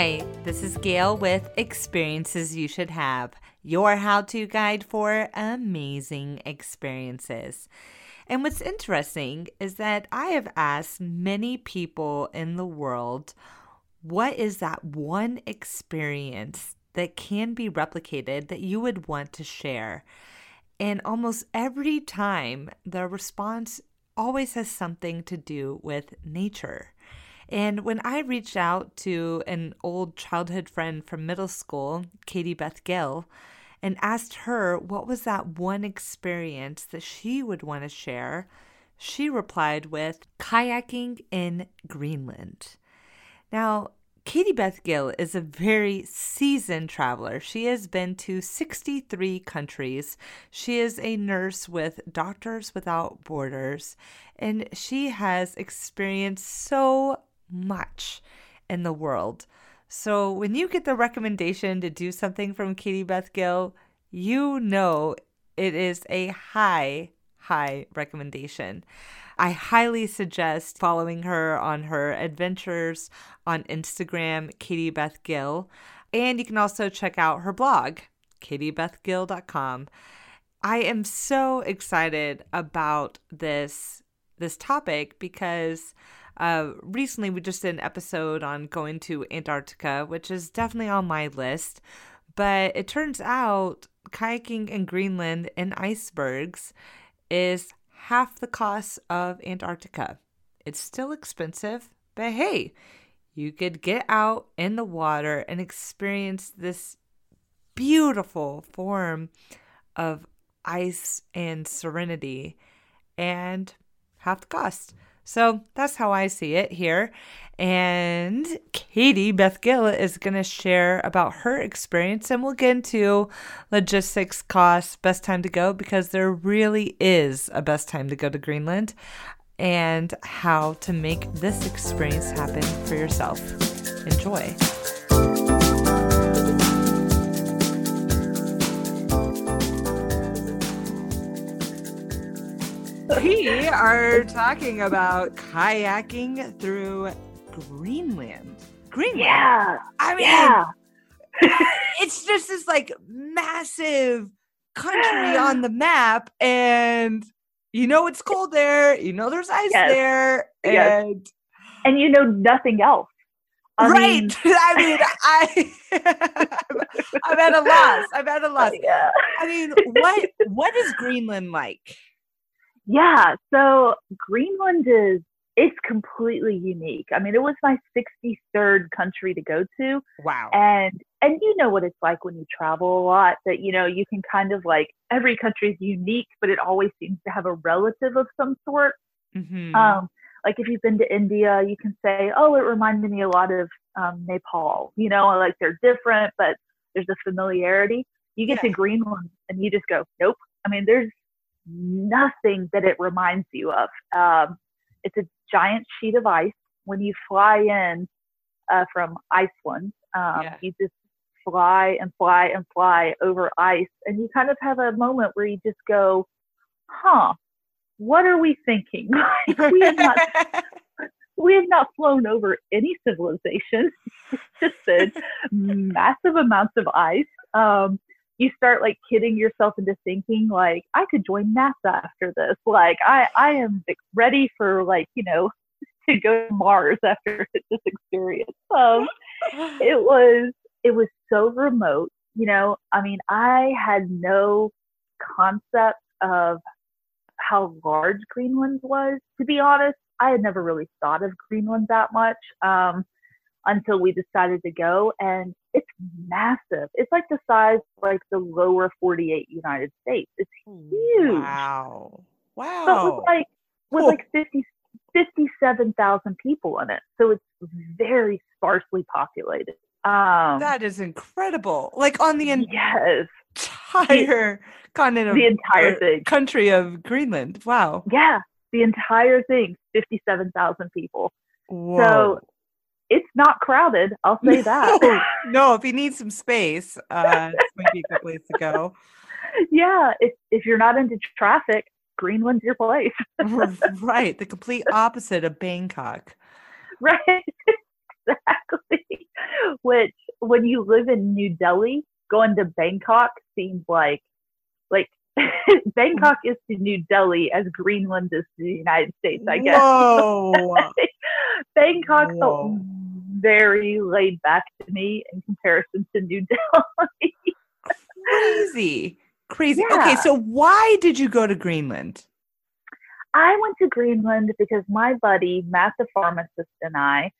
Hi, this is Gail with Experiences You Should Have, your how to guide for amazing experiences. And what's interesting is that I have asked many people in the world what is that one experience that can be replicated that you would want to share? And almost every time, the response always has something to do with nature. And when I reached out to an old childhood friend from middle school, Katie Beth Gill, and asked her what was that one experience that she would want to share, she replied with kayaking in Greenland. Now, Katie Beth Gill is a very seasoned traveler. She has been to 63 countries. She is a nurse with Doctors Without Borders, and she has experienced so much in the world. So when you get the recommendation to do something from Katie Beth Gill, you know it is a high, high recommendation. I highly suggest following her on her adventures on Instagram, Katie Beth Gill. And you can also check out her blog, katiebethgill.com. I am so excited about this this topic because uh, recently, we just did an episode on going to Antarctica, which is definitely on my list. But it turns out kayaking in Greenland and icebergs is half the cost of Antarctica. It's still expensive, but hey, you could get out in the water and experience this beautiful form of ice and serenity and half the cost. So that's how I see it here. And Katie Beth Gill is going to share about her experience, and we'll get into logistics, costs, best time to go, because there really is a best time to go to Greenland, and how to make this experience happen for yourself. Enjoy. We are talking about kayaking through Greenland. Greenland. Yeah. I mean, yeah. it's just this like massive country on the map, and you know it's cold there. You know there's ice Yes. there, Yes. and And you know nothing else. I right. mean, I mean, I I'm at a loss. I'm at a loss. yeah. I mean, what what is Greenland like? Yeah. So Greenland is it's completely unique. I mean, it was my 63rd country to go to, Wow. and and you know what it's like when you travel a lot. That you know you can kind of like every country is unique, but it always seems to have a relative of some sort. Mhm. Um, like if you've been to India, you can say, "Oh, it reminded me a lot of um, Nepal." You know, like they're different, but there's a familiarity. You get to Greenland and you just go, "Nope." I mean, there's nothing that it reminds you of. Um, it's a giant sheet of ice. When you fly in uh, from Iceland, um, Yeah. you just fly and fly and fly over ice, and you kind of have a moment where you just go, "Huh." What are we thinking? Like, we have not we have not flown over any civilization. It's just been massive amounts of ice. Um, you start like kidding yourself into thinking like I could join NASA after this. Like I I am ready for like you know to go to Mars after this experience. Um, it was it was so remote. You know, I mean, I had no concept of how large Greenland was. To be honest, I had never really thought of Greenland that much um, until we decided to go, and it's massive. It's like the size of, like the lower 48 United States. It's huge. Wow. Wow. but with like with Cool. like 50 57,000 people in it. So it's very sparsely populated. Um, that is incredible. Like on the yes, entire continent of the entire thing. country of Greenland. Wow. Yeah, the entire thing, 57,000 people. Whoa. It's not crowded, I'll say that. No, no, if you need some space, uh, this might be a good place to go. yeah, if, if you're not into traffic, Greenland's your place. right. The complete opposite of Bangkok. right? exactly. which when you live in New Delhi, going to Bangkok seems like like Bangkok is to New Delhi as Greenland is to the United States, I guess. Whoa. Bangkok Whoa. felt very laid back to me in comparison to New Delhi. Crazy. Crazy. Yeah. Okay, so why did you go to Greenland? I went to Greenland because my buddy, Matt the pharmacist, and I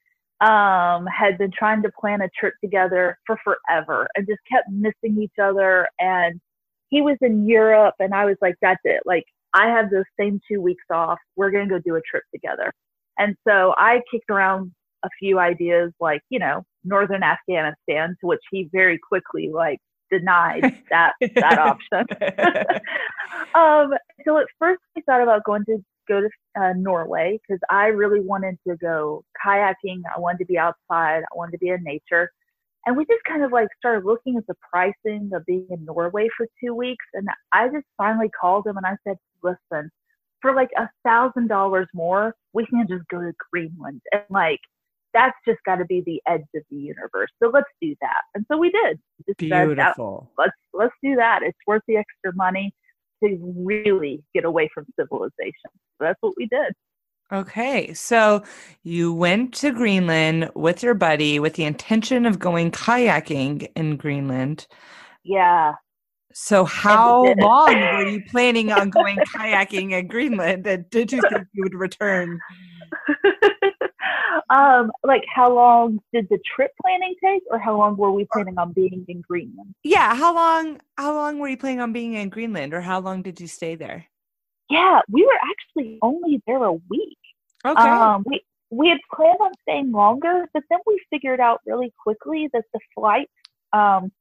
um, had been trying to plan a trip together for forever and just kept missing each other. And he was in Europe, and I was like, that's it. Like, I have those same two weeks off. We're going to go do a trip together. And so I kicked around a few ideas, like, you know, northern Afghanistan, to which he very quickly, like, denied that that option. um, so at first I thought about going to go to uh, Norway because I really wanted to go kayaking. I wanted to be outside. I wanted to be in nature. And we just kind of like started looking at the pricing of being in Norway for two weeks. And I just finally called him and I said, listen, for like a thousand dollars more, we can just go to Greenland. And like, that's just got to be the edge of the universe. So let's do that. And so we did. Just said, Beautiful. let's let's do that. It's worth the extra money to really get away from civilization. So that's what we did. Okay, so you went to Greenland with your buddy with the intention of going kayaking in Greenland. Yeah. So, how long were you planning on going kayaking in Greenland? And did you think you would return? um, like how long did the trip planning take, or how long were we planning on being in Greenland? Yeah, how long? How long were you planning on being in Greenland, or how long did you stay there? Yeah, we were actually only there a week. Okay. Um, we we had planned on staying longer, but then we figured out really quickly that the flights um,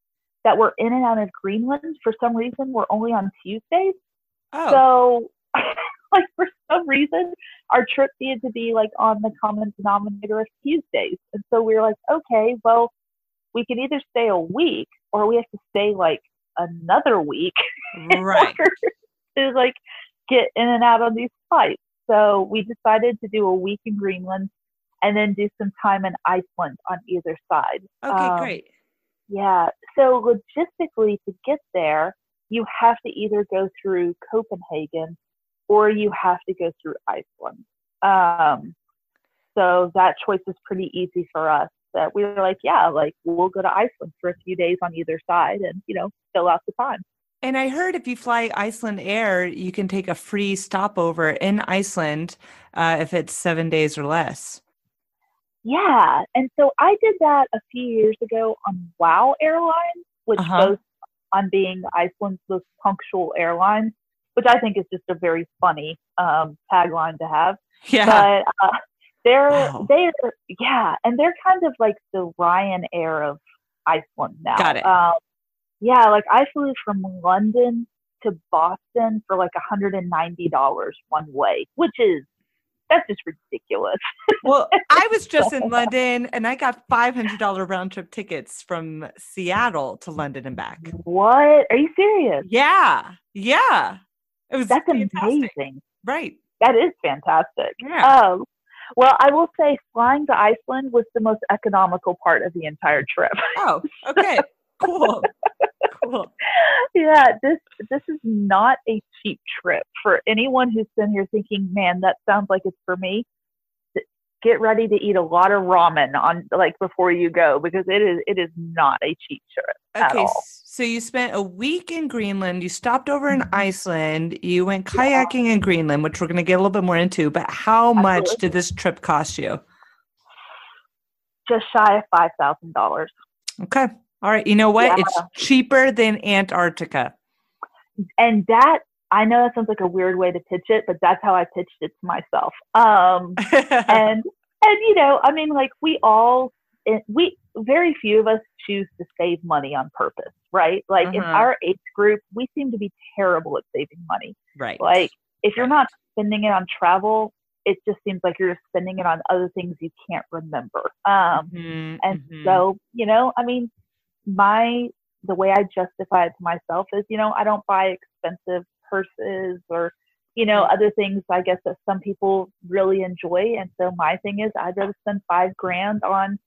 that were in and out of Greenland for some reason were only on Tuesdays. oh, So, like for some reason, our trip needed to be like on the common denominator of Tuesdays, and so we were like, okay, well, we can either stay a week or we have to stay like another week right. to like get in and out on these flights. So we decided to do a week in Greenland and then do some time in Iceland on either side. Okay, Um, great. Yeah. So logistically, to get there, you have to either go through Copenhagen or you have to go through Iceland. Um, so that choice was pretty easy for us. That we were like, yeah, like we'll go to Iceland for a few days on either side, and you know, fill out the time. And I heard if you fly Iceland Air, you can take a free stopover in Iceland uh, if it's seven days or less. Yeah. And so I did that a few years ago on WOW Airlines, which Uh-huh. boasts on being Iceland's most punctual airline, which I think is just a very funny um, tagline to have. Yeah. But uh, they're Wow. they're yeah, and they're kind of like the Ryanair of Iceland now. Got it. Um, yeah, like I flew from London to Boston for like $190 one way, which is that's just ridiculous. well, I was just in London and I got $500 round trip tickets from Seattle to London and back. What? Are you serious? Yeah. Yeah. It was That's fantastic. amazing. Right. That is fantastic. Yeah. Um, well, I will say flying to Iceland was the most economical part of the entire trip. Oh, okay. cool. Cool. yeah, this this is not a cheap trip for anyone who's been here thinking, "Man, that sounds like it's for me." Get ready to eat a lot of ramen on like before you go because it is it is not a cheap trip Okay. So you spent a week in Greenland. You stopped over in Mhm. Iceland. You went kayaking in Greenland, which we're going to get a little bit more into. But how much Absolutely. did this trip cost you? Just shy of five thousand dollars. Okay. All right. You know what? Yeah. It's cheaper than Antarctica. and that I know that sounds like a weird way to pitch it, but that's how I pitched it to myself. Um, and and you know, I mean, like we all, it, we very few of us choose to save money on purpose, right? Like in Mhm. our age group, we seem to be terrible at saving money. right. Like if you're not spending it on travel, it just seems like you're spending it on other things you can't remember. Um, Mhm, and mhm. so, you know, I mean, my the way I justify it to myself is, you know, I don't buy expensive purses or, you know, other things I guess that some people really enjoy. And so my thing is I'd rather spend five grand on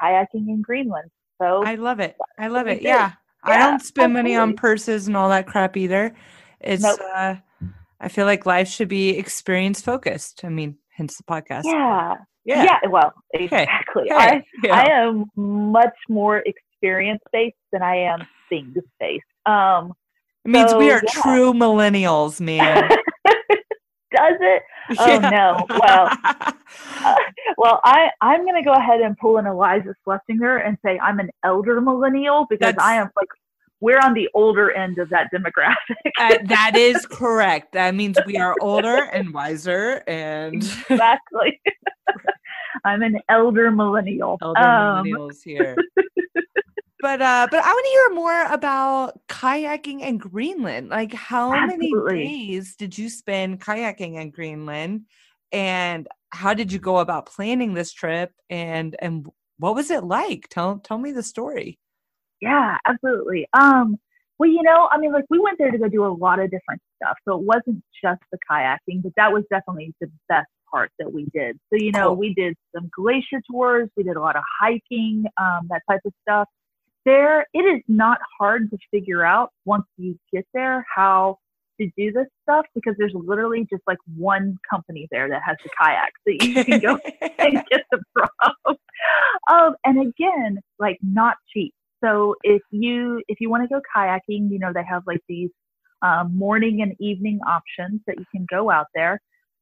kayaking in Greenland. So I love it. I love it. did. Yeah. I don't spend money on purses and all that crap either. It's Nope. uh I feel like life should be experience focused. I mean, hence the podcast. yeah, Yeah. yeah, well, exactly. Okay. I yeah. I am much more experience based than I am things based. Um, it means we are yeah. true millennials, man. does it? Oh, no. Well, Well, I I'm gonna go ahead and pull an Iliza Shlesinger and say I'm an elder millennial because That's- I am like we're on the older end of that demographic. Uh, that is correct. That means we are older and wiser and exactly. I'm an elder millennial. elder Um, millennials here. But uh but I want to hear more about kayaking in Greenland. Like how Absolutely. many days did you spend kayaking in Greenland and how did you go about planning this trip and and what was it like? Tell tell me the story. Yeah, absolutely. Um, well, you know, I mean, like we went there to go do a lot of different stuff, so it wasn't just the kayaking, but that was definitely the best part that we did. So, you know, we did some glacier tours, we did a lot of hiking, um, that type of stuff. There, it is not hard to figure out once you get there how to do this stuff because there's literally just like one company there that has the kayaks that you can go and get them from. Um, and again, like not cheap. So if you if you want to go kayaking, you know they have like these um, morning and evening options that you can go out there,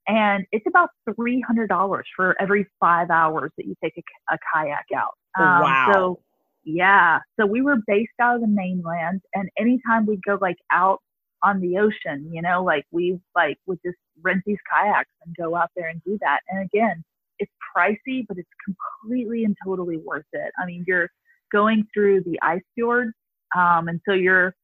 and it's about three hundred dollars for every five hours that you take a, a kayak out. Um, Wow. So yeah, so we were based out of the mainland, and anytime we'd go like out on the ocean, you know, like we like would just rent these kayaks and go out there and do that. And again, it's pricey, but it's completely and totally worth it. I mean, you're going through the ice fjords, um, and so you're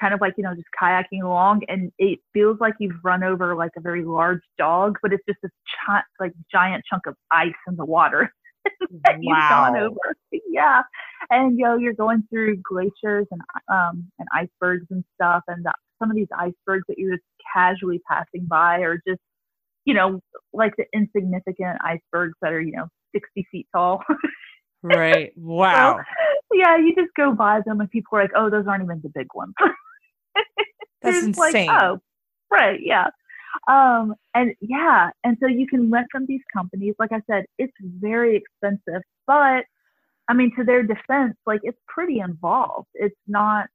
kind of like you know just kayaking along, and it feels like you've run over like a very large dog, but it's just a chi- like giant chunk of ice in the water that you've gone over. yeah, and you know you're going through glaciers and um, and icebergs and stuff, and the, some of these icebergs that you're just casually passing by or just you know like the insignificant icebergs that are you know 60 feet tall. Right. Wow. yeah, you just go by them, and people are like, "Oh, those aren't even the big ones." That's You're like, insane. oh, right, yeah. Um, and yeah, and so you can rent from these companies. Like I said, it's very expensive, but I mean, to their defense, like it's pretty involved. It's not,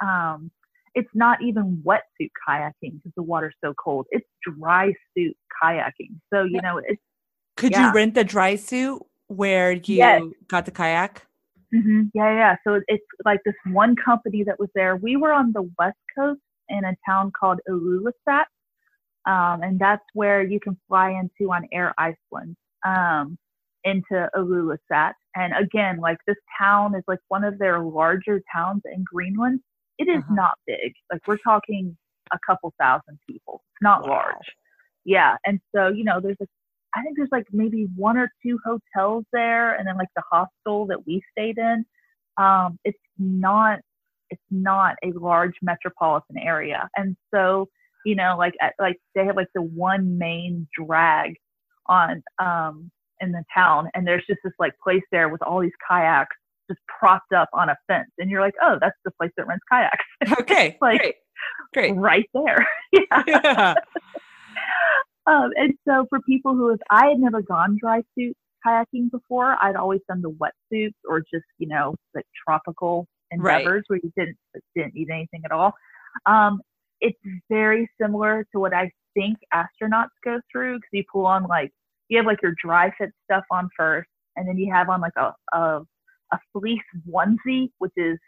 um, it's not even wetsuit kayaking because the water's so cold. It's dry suit kayaking. So you know, it's Could yeah. you rent the dry suit where you Yes. got the kayak? hmm Yeah, yeah. So it's like this one company that was there. We were on the west coast in a town called Ilulissat, um, and that's where you can fly into on Air Iceland um, into Ilulissat. And again, like this town is like one of their larger towns in Greenland. It is Uh-huh. not big. Like we're talking a couple thousand people. It's not Wow. large. Yeah, and so you know, there's a I think there's like maybe one or two hotels there, and then like the hostel that we stayed in. Um, it's not it's not a large metropolitan area, and so you know, like at, like they have like the one main drag on um in the town, and there's just this like place there with all these kayaks just propped up on a fence, and you're like, oh, that's the place that rents kayaks, Okay. Like- great. Great. right there. yeah. Yeah. Um, and so for people who have, I had never gone dry suit kayaking before. I'd always done the wetsuits or just, you know, like tropical Right. endeavors where you didn't didn't need anything at all. Um, it's very similar to what I think astronauts go through because you pull on like you have like your dry fit stuff on first, and then you have on like a a, a fleece onesie, which is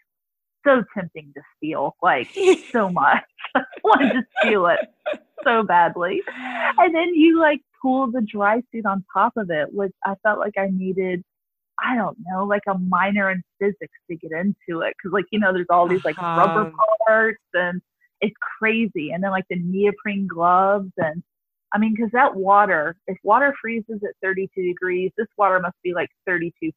so tempting to steal. Like so much. I want to just steal it so badly. And then you like pull the dry suit on top of it, which I felt like I needed, I don't know, like a minor in physics to get into it. Cause like, you know, there's all these like rubber Uh-huh. parts and it's crazy. And then like the neoprene gloves and I mean, because that water, if water freezes at 32 degrees, this water must be like 32.1.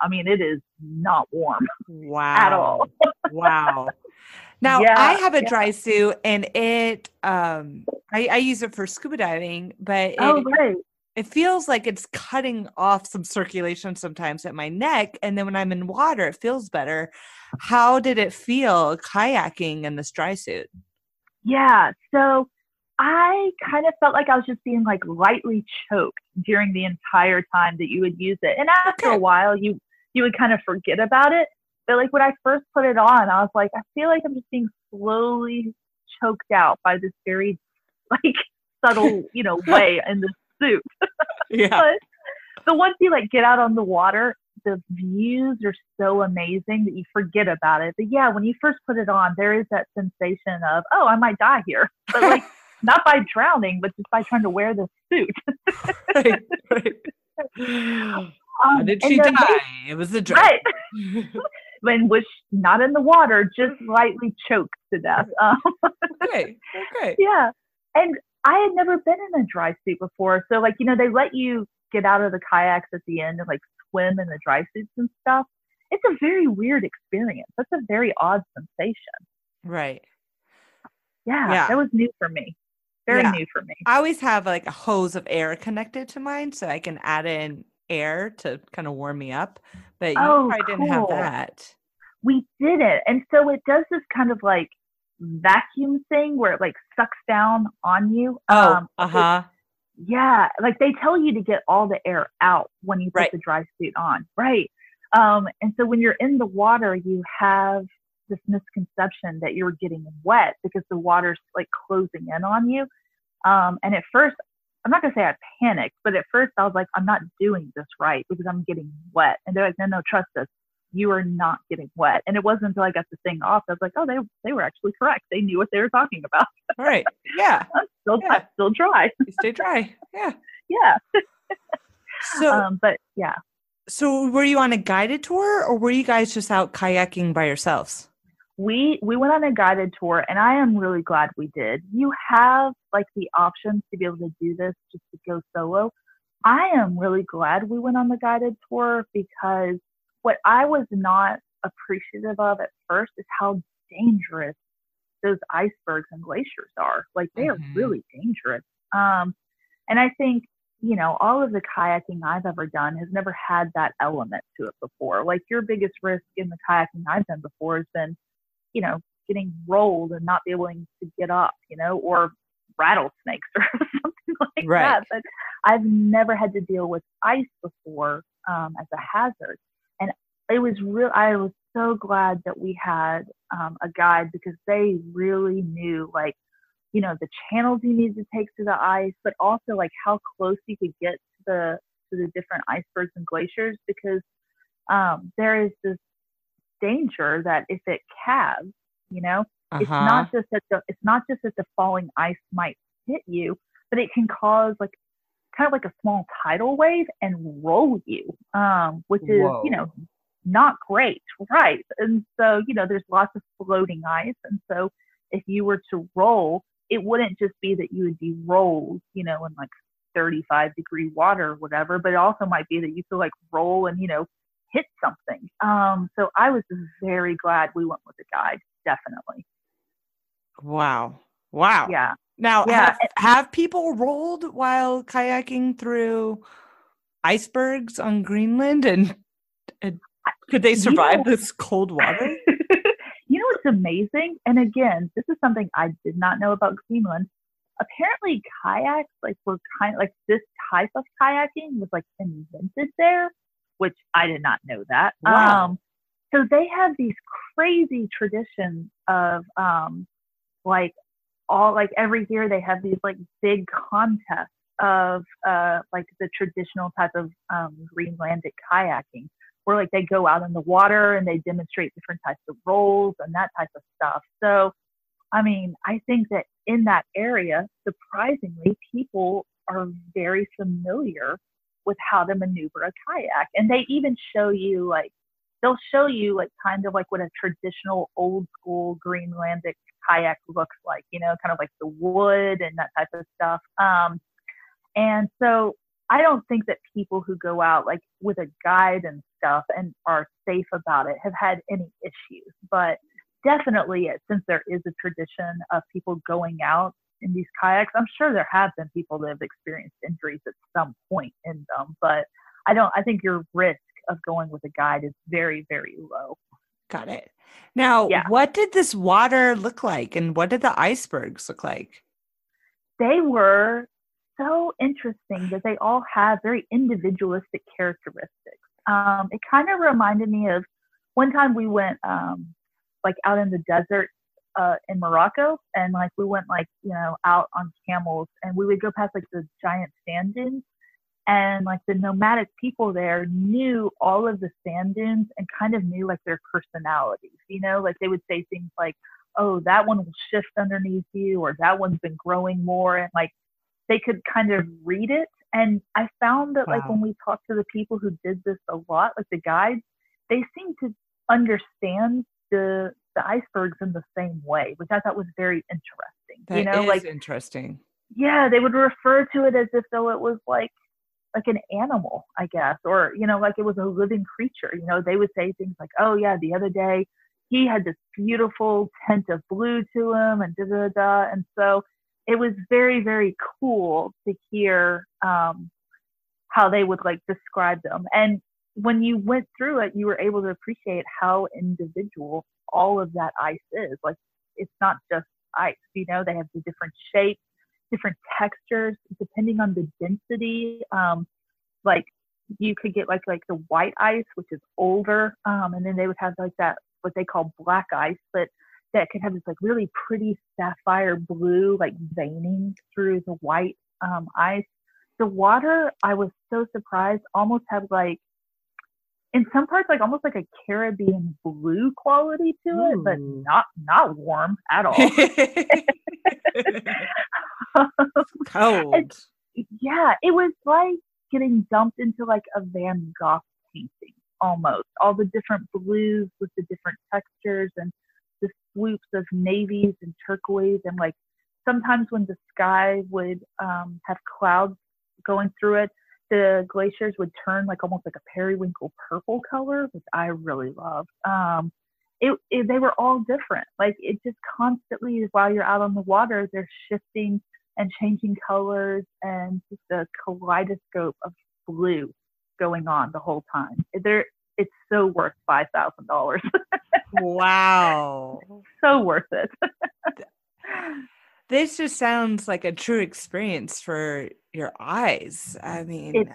I mean, it is not warm. Wow. At all. wow. Now Yeah, I have a yeah. dry suit and it um I, I use it for scuba diving, but it, Oh, great. it feels like it's cutting off some circulation sometimes at my neck. And then when I'm in water, it feels better. How did it feel kayaking in this dry suit? Yeah. So I kind of felt like I was just being like lightly choked during the entire time that you would use it. And after okay. a while, you you would kind of forget about it. But like when I first put it on, I was like, I feel like I'm just being slowly choked out by this very like subtle, you know, way in the suit. yeah. but, but once you like get out on the water, the views are so amazing that you forget about it. But yeah, when you first put it on, there is that sensation of, oh, I might die here. But like not by drowning, but just by trying to wear the suit. right, right. Um, How did she die? They, it was a drowning. Right. when was not in the water, just lightly choked to death. Um, okay. Okay. Yeah. And I had never been in a dry suit before. So like, you know, they let you get out of the kayaks at the end and like swim in the dry suits and stuff. It's a very weird experience. That's a very odd sensation. Right. Yeah, yeah. that was new for me. Very yeah. new for me. I always have like a hose of air connected to mine so I can add in air to kind of warm me up. But you oh, probably cool. didn't have that. We did it. And so it does this kind of like vacuum thing where it like sucks down on you. Oh, um, uh-huh. yeah. Like they tell you to get all the air out when you put right. the dry suit on. Right. Um, and so when you're in the water, you have this misconception that you're getting wet because the water's like closing in on you. Um, and at first, I'm not gonna say I panicked, but at first I was like, I'm not doing this right because I'm getting wet. And they're like, no, no, trust us, you are not getting wet. And it wasn't until I got the thing off, I was like, oh, they they were actually correct. They knew what they were talking about. Right. Yeah. I'm still yeah. still dry. You stay dry. Yeah. yeah. so, um, but yeah. So were you on a guided tour or were you guys just out kayaking by yourselves? We we went on a guided tour and i am really glad we did. You have like the options to be able to do this just to go solo. I am really glad we went on the guided tour because what i was not appreciative of at first is how dangerous those icebergs and glaciers are. Like they mm-hmm. are really dangerous. Um and i think you know all of the kayaking i've ever done has never had that element to it before. Like your biggest risk in the kayaking i've done before has been you know, getting rolled and not be able to get up, you know, or rattlesnakes or something like right. that. But I've never had to deal with ice before um, as a hazard. And it was real, I was so glad that we had um, a guide because they really knew like, you know, the channels you need to take to the ice, but also like how close you could get to the to the different icebergs and glaciers because um, there is this danger that if it calves, you know, uh-huh. it's not just that the it's not just that the falling ice might hit you, but it can cause like kind of like a small tidal wave and roll you, um, which is Whoa. you know not great, right? And so you know there's lots of floating ice, and so if you were to roll, it wouldn't just be that you would be rolled, you know, in like 35 degree water or whatever, but it also might be that you could like roll and you know hit something. Um, so I was very glad we went with a guide, definitely. Wow. Wow. Yeah. Now, yeah. Have, have people rolled while kayaking through icebergs on Greenland and, and could they survive this cold water? you know what's amazing? And again, this is something I did not know about Greenland. Apparently, kayaks like were kind of like this type of kayaking was like invented there which I did not know that. Wow. Um, so they have these crazy traditions of um, like all like every year they have these like big contests of uh, like the traditional type of um, Greenlandic kayaking where like they go out in the water and they demonstrate different types of rolls and that type of stuff. So, I mean, I think that in that area, surprisingly, people are very familiar with how to maneuver a kayak. And they even show you like they'll show you like kind of like what a traditional old school Greenlandic kayak looks like, you know, kind of like the wood and that type of stuff. Um, and so I don't think that people who go out like with a guide and stuff and are safe about it have had any issues. But definitely, since there is a tradition of people going out in these kayaks. I'm sure there have been people that have experienced injuries at some point in them, but I don't. I think your risk of going with a guide is very, very low. Got it. Now, yeah. what did this water look like, and what did the icebergs look like? They were so interesting that they all have very individualistic characteristics. Um, it kind of reminded me of one time we went um, like out in the desert uh, in Morocco, and like we went like you know out on camels, and we would go past like the giant sand dunes, and like the nomadic people there knew all of the sand dunes and kind of knew like their personalities. You know, like they would say things like, "Oh, that one will shift underneath you," or "That one's been growing more," and like they could kind of read it. And I found that wow. like when we talked to the people who did this a lot, like the guides, they seemed to understand the the icebergs in the same way, which I thought was very interesting. That you know, is like interesting. Yeah, they would refer to it as if though it was like like an animal, I guess, or you know, like it was a living creature. You know, they would say things like, "Oh yeah, the other day he had this beautiful tint of blue to him," and da da da. And so it was very very cool to hear um, how they would like describe them. And when you went through it, you were able to appreciate how individual all of that ice is. Like it's not just ice, you know, they have the different shapes, different textures, depending on the density. Um, like you could get like like the white ice, which is older, um, and then they would have like that what they call black ice, but that could have this like really pretty sapphire blue like veining through the white um, ice. The water, I was so surprised, almost had like in some parts like almost like a Caribbean blue quality to Ooh. it, but not not warm at all. Cold. And, yeah, it was like getting dumped into like a Van Gogh painting almost. All the different blues with the different textures and the swoops of navies and turquoise and like sometimes when the sky would um, have clouds going through it, the glaciers would turn like almost like a periwinkle purple color, which I really loved. Um, it, it, they were all different. Like it just constantly, while you're out on the water, they're shifting and changing colors and just a kaleidoscope of blue going on the whole time. They're, it's so worth five thousand dollars. wow, so worth it. this just sounds like a true experience for your eyes. I mean, it's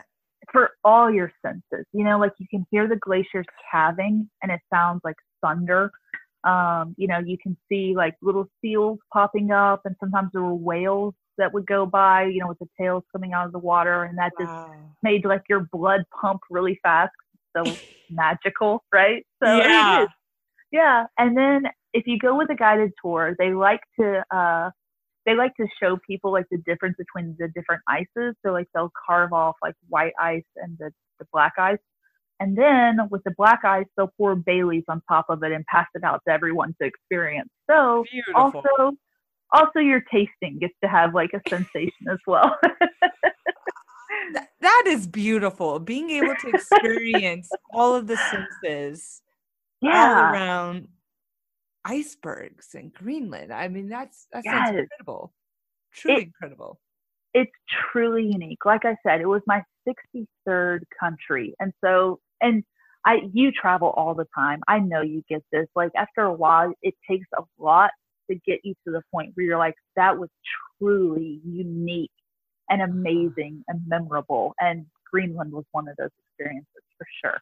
for all your senses. You know, like you can hear the glaciers calving and it sounds like thunder. Um, you know, you can see like little seals popping up, and sometimes there were whales that would go by, you know, with the tails coming out of the water, and that wow. just made like your blood pump really fast. So magical, right? So yeah. Yeah. And then if you go with a guided tour, they like to uh, they like to show people like the difference between the different ices. So like they'll carve off like white ice and the, the black ice. And then with the black ice, they'll pour Bailey's on top of it and pass it out to everyone to experience. So Beautiful. also also your tasting gets to have like a sensation as well. that is beautiful. Being able to experience all of the senses yeah. all around icebergs in Greenland. I mean, that's that yes. sounds incredible. Truly it, incredible. It's truly unique. Like I said, it was my 63rd country. And so, and I, you travel all the time. I know you get this. Like after a while, it takes a lot to get you to the point where you're like, that was truly unique and uh-huh. amazing and memorable. And Greenland was one of those experiences for sure.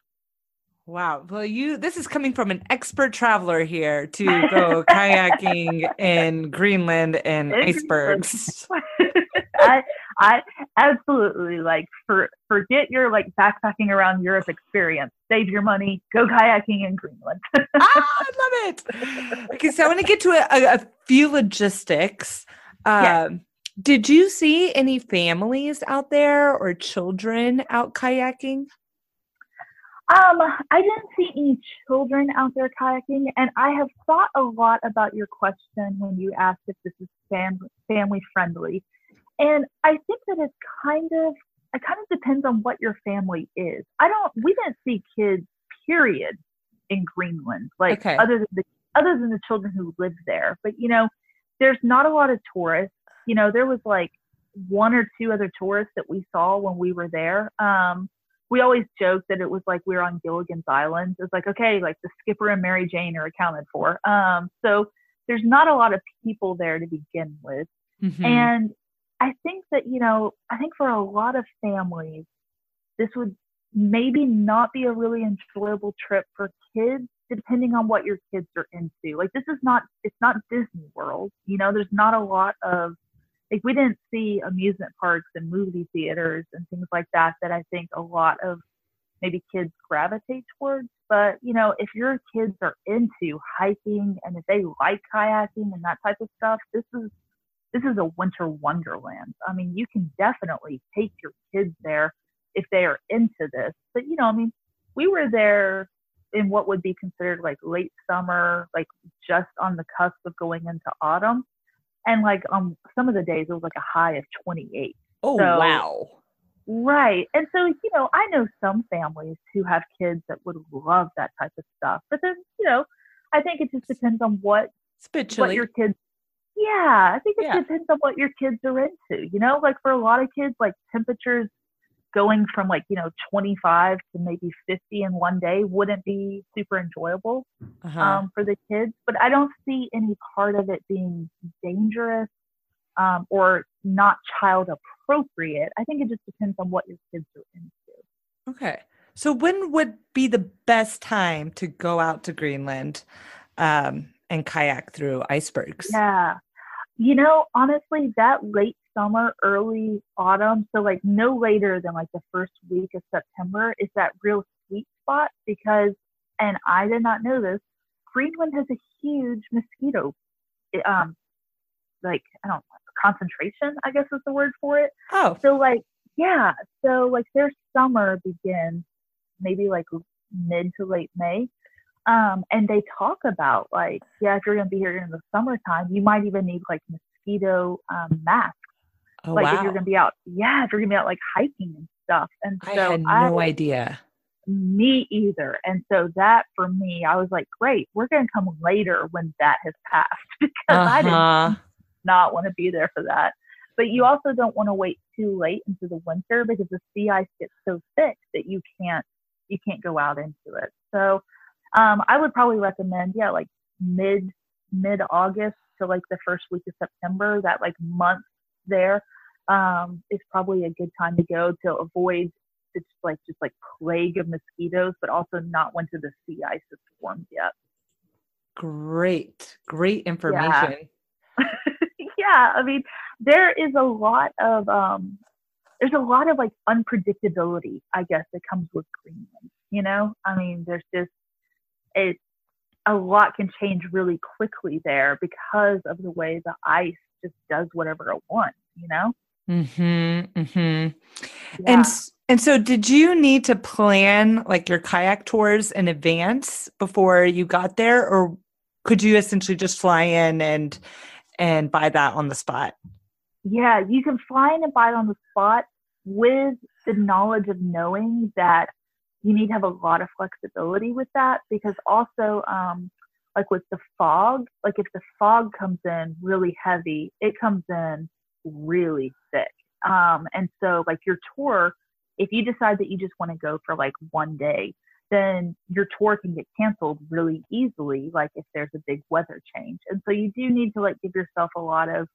Wow. Well, you this is coming from an expert traveler here to go kayaking in Greenland and icebergs. I I absolutely like for forget your like backpacking around Europe experience. Save your money, go kayaking in Greenland. ah, I love it. Okay, so I want to get to a, a few logistics. Um, yeah. Did you see any families out there or children out kayaking? Um, I didn't see any children out there kayaking, and I have thought a lot about your question when you asked if this is fam- family friendly. And I think that it's kind of it kind of depends on what your family is. I don't we didn't see kids period in Greenland, like okay. other than the other than the children who live there. But you know, there's not a lot of tourists. You know, there was like one or two other tourists that we saw when we were there. Um, we always joked that it was like we were on Gilligan's Island. It's like, okay, like the skipper and Mary Jane are accounted for. Um, so there's not a lot of people there to begin with. Mm-hmm. And I think that, you know, I think for a lot of families, this would maybe not be a really enjoyable trip for kids depending on what your kids are into. Like this is not it's not Disney World. You know, there's not a lot of like we didn't see amusement parks and movie theaters and things like that that I think a lot of maybe kids gravitate towards. But you know, if your kids are into hiking and if they like kayaking and that type of stuff, this is this is a winter wonderland. I mean, you can definitely take your kids there if they are into this. But you know, I mean, we were there in what would be considered like late summer, like just on the cusp of going into autumn. And like um some of the days it was like a high of 28. Oh so, wow. Right. And so, you know, I know some families who have kids that would love that type of stuff. But then, you know, I think it just depends on what what your kids yeah, I think it yeah. depends on what your kids are into. You know, like for a lot of kids, like temperatures going from like you know 25 to maybe 50 in one day wouldn't be super enjoyable uh-huh. um, for the kids but i don't see any part of it being dangerous um, or not child appropriate. I think it just depends on what your kids are into. Okay. So when would be the best time to go out to greenland um, and kayak through icebergs? Yeah. You know honestly that late summer, early autumn. So like no later than like the first week of September is that real sweet spot because, and I did not know this, Greenland has a huge mosquito, um, like I don't know, concentration, I guess is the word for it. Oh. So like yeah, so like their summer begins maybe like mid to late May. Um, and they talk about like, yeah, if you're gonna be here in the summertime, you might even need like mosquito um, masks Oh, like wow. if you're gonna be out, yeah, if you're gonna be out like hiking and stuff. And so I had no I, idea. Me either. And so that for me, I was like, great, we're gonna come later when that has passed because uh-huh. I did uh-huh. not want to be there for that. But you also don't want to wait too late into the winter because the sea ice gets so thick that you can't you can't go out into it. So um, I would probably recommend, yeah, like mid mid August to like the first week of September, that like month there um, is probably a good time to go to avoid it's like just like plague of mosquitoes, but also not when to the sea ice has formed yet. Great, great information. Yeah. yeah, I mean, there is a lot of um, there's a lot of like unpredictability, I guess, that comes with Greenland. You know, I mean, there's just it a lot can change really quickly there because of the way the ice just does whatever it wants, you know? Mm-hmm. Mm-hmm. Yeah. And and so did you need to plan like your kayak tours in advance before you got there or could you essentially just fly in and and buy that on the spot? Yeah, you can fly in and buy it on the spot with the knowledge of knowing that you need to have a lot of flexibility with that because also um, like with the fog, like if the fog comes in really heavy, it comes in really thick. Um, and so like your tour, if you decide that you just want to go for like one day, then your tour can get canceled really easily, like if there's a big weather change. And so you do need to like give yourself a lot of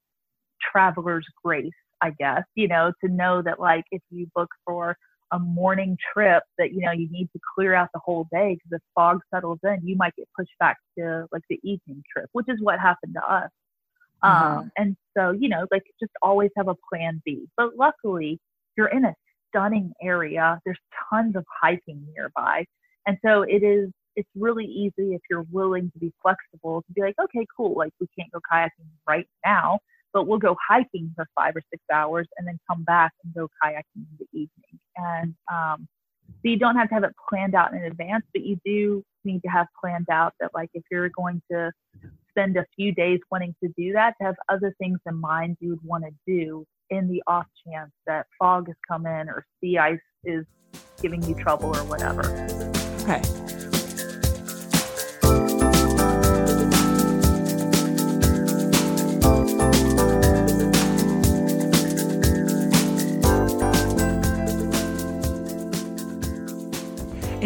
traveler's grace, I guess, you know, to know that like if you book for a morning trip that you know you need to clear out the whole day because if fog settles in you might get pushed back to like the evening trip which is what happened to us. Mm-hmm. um, and so you know like just always have a plan b. But luckily you're in a stunning area. There's tons of hiking nearby. And so it is it's really easy if you're willing to be flexible to be like okay cool like we can't go kayaking right now but we'll go hiking for five or six hours and then come back and go kayaking in the evening. And um, so you don't have to have it planned out in advance, but you do need to have planned out that like if you're going to spend a few days wanting to do that, to have other things in mind you would want to do in the off chance that fog has come in or sea ice is giving you trouble or whatever. Okay.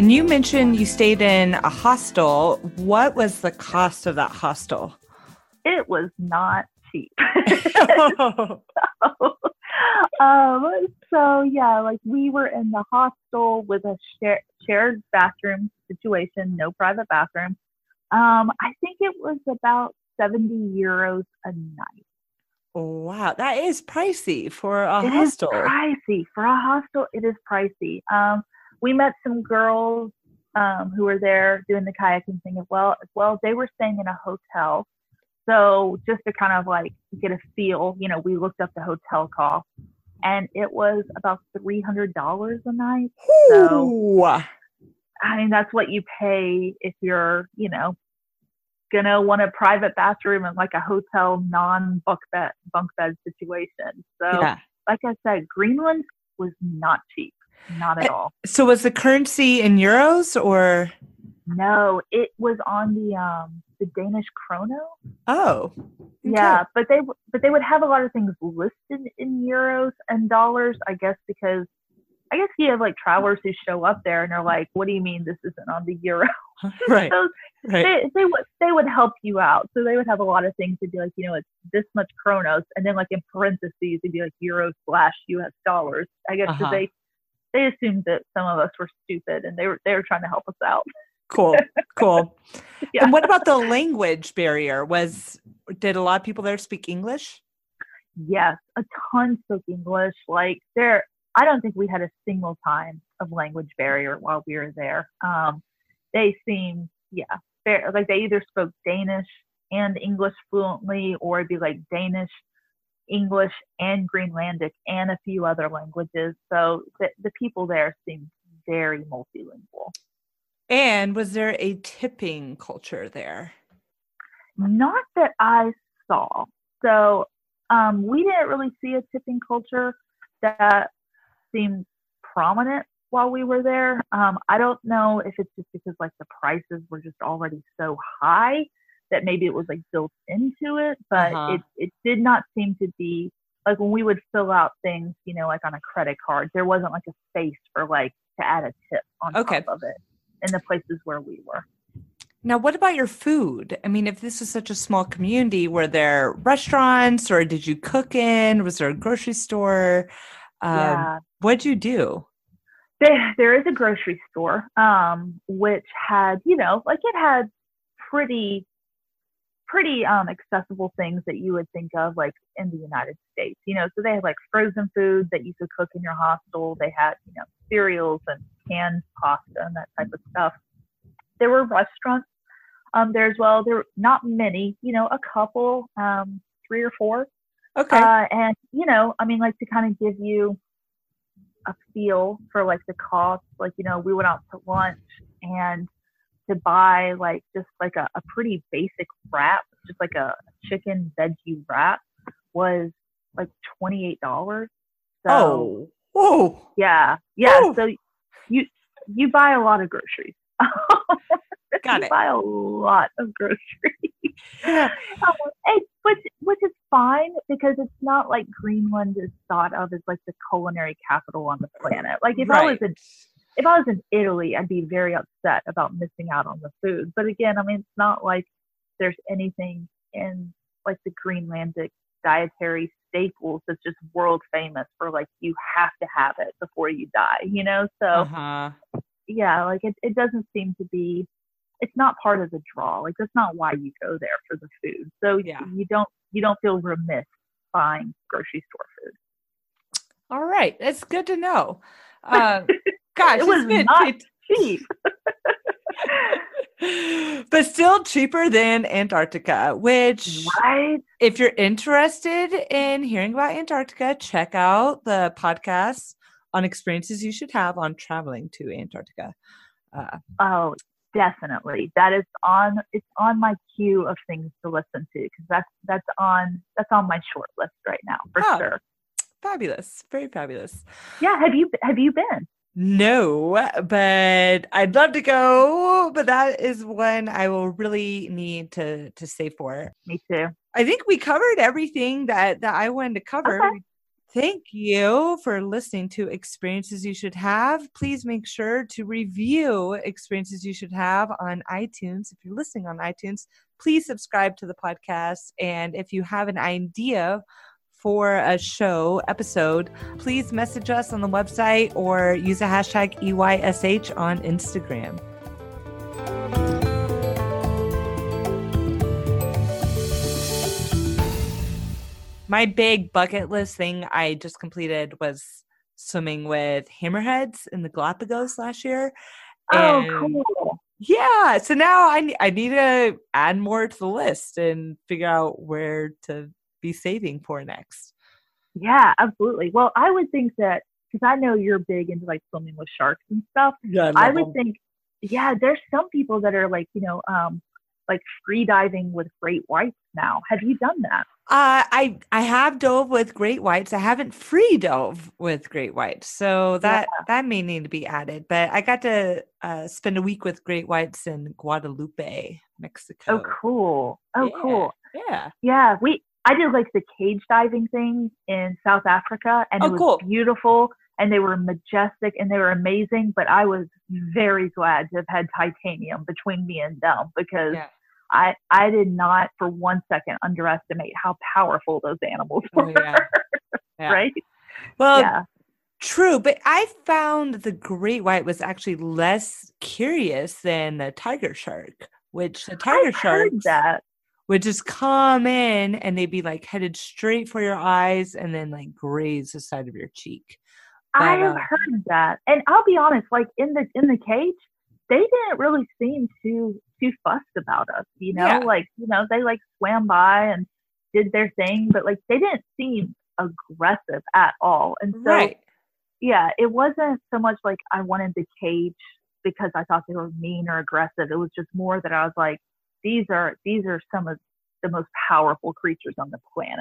And you mentioned you stayed in a hostel. What was the cost of that hostel? It was not cheap. so, um, so yeah, like we were in the hostel with a share, shared bathroom situation, no private bathroom. Um, I think it was about 70 euros a night. Wow, that is pricey for a it hostel. pricey for a hostel. It is pricey. Um, we met some girls um, who were there doing the kayaking thing as well. As well, they were staying in a hotel. So just to kind of like get a feel, you know, we looked up the hotel cost, and it was about three hundred dollars a night. Ooh. So I mean, that's what you pay if you're, you know, gonna want a private bathroom and like a hotel non bunk bed bunk bed situation. So, yeah. like I said, Greenland was not cheap, not at eh, all. So, was the currency in euros or? No, it was on the um the Danish krono. Oh, okay. yeah, but they but they would have a lot of things listed in euros and dollars. I guess because I guess you have like travelers who show up there and they're like, "What do you mean this isn't on the euro?" right. so right. They, they would they would help you out. So they would have a lot of things to be like, you know, it's this much kronos, and then like in parentheses it'd be like euro slash U.S. dollars. I guess because uh-huh. they they assumed that some of us were stupid and they were they were trying to help us out. Cool, cool. yeah. And what about the language barrier? Was did a lot of people there speak English? Yes, a ton spoke English. Like there, I don't think we had a single time of language barrier while we were there. Um, they seemed, yeah, fair, like they either spoke Danish and English fluently, or it'd be like Danish, English, and Greenlandic, and a few other languages. So the, the people there seemed very multilingual. And was there a tipping culture there? Not that I saw. So um, we didn't really see a tipping culture that seemed prominent while we were there. Um, I don't know if it's just because like the prices were just already so high that maybe it was like built into it, but uh-huh. it, it did not seem to be like when we would fill out things, you know, like on a credit card, there wasn't like a space for like to add a tip on okay. top of it in the places where we were. Now, what about your food? I mean, if this is such a small community, were there restaurants or did you cook in? Was there a grocery store? Um, yeah. What'd you do? There, there is a grocery store, um, which had, you know, like it had pretty, pretty um, accessible things that you would think of like in the United States. You know, so they had like frozen food that you could cook in your hostel. They had, you know, cereals and canned pasta and that type of stuff. There were restaurants um, there as well. There were not many, you know, a couple, um, three or four Okay. Uh, and you know, I mean, like to kind of give you a feel for like the cost. Like you know, we went out to lunch and to buy like just like a, a pretty basic wrap, just like a chicken veggie wrap, was like twenty eight dollars. So, oh. Oh. Yeah. Yeah. So you you buy a lot of groceries. Got you it. Buy a lot of groceries. Yeah. um, which which is fine because it's not like Greenland is thought of as like the culinary capital on the planet. Like if right. I was in if I was in Italy, I'd be very upset about missing out on the food. But again, I mean, it's not like there's anything in like the Greenlandic dietary staples that's just world famous for like you have to have it before you die, you know? So uh-huh. yeah, like it, it doesn't seem to be it's not part of the draw. Like that's not why you go there for the food. So yeah. you don't you don't feel remiss buying grocery store food. All right, that's good to know. Uh, gosh, it was not cheap. but still cheaper than Antarctica, which right? if you're interested in hearing about Antarctica, check out the podcast on experiences you should have on traveling to Antarctica. Uh, oh, definitely that is on it's on my queue of things to listen to because that's that's on that's on my short list right now for oh, sure fabulous very fabulous yeah have you have you been no but i'd love to go but that is one i will really need to to save for me too i think we covered everything that that i wanted to cover okay. Thank you for listening to Experiences You Should Have. Please make sure to review Experiences You Should Have on iTunes. If you're listening on iTunes, please subscribe to the podcast. And if you have an idea for a show episode, please message us on the website or use a hashtag EYSH on Instagram. my big bucket list thing I just completed was swimming with hammerheads in the Galapagos last year. Oh, cool. Yeah. So now I, I need to add more to the list and figure out where to be saving for next. Yeah, absolutely. Well, I would think that because I know you're big into like swimming with sharks and stuff. Yeah, I, I would them. think, yeah, there's some people that are like, you know, um, like free diving with great whites now. Have you done that? Uh, I I have dove with great whites. I haven't free dove with great whites, so that yeah. that may need to be added. But I got to uh, spend a week with great whites in Guadalupe, Mexico. Oh, cool! Oh, yeah. cool! Yeah, yeah. We I did like the cage diving thing in South Africa, and oh, it was cool. beautiful, and they were majestic, and they were amazing. But I was very glad to have had titanium between me and them because. Yeah I I did not for one second underestimate how powerful those animals oh, were. Oh, yeah. Yeah. right? Well. True, but I found the great white was actually less curious than the tiger shark, which the tiger shark that would just come in and they'd be like headed straight for your eyes and then like graze the side of your cheek. But, I have uh, heard that, and I'll be honest, like in the in the cage, they didn't really seem too too fussed about us, you know, yeah. like, you know, they like swam by and did their thing, but like they didn't seem aggressive at all. And so, right. yeah, it wasn't so much like I wanted the cage because I thought they were mean or aggressive. It was just more that I was like, these are these are some of the most powerful creatures on the planet.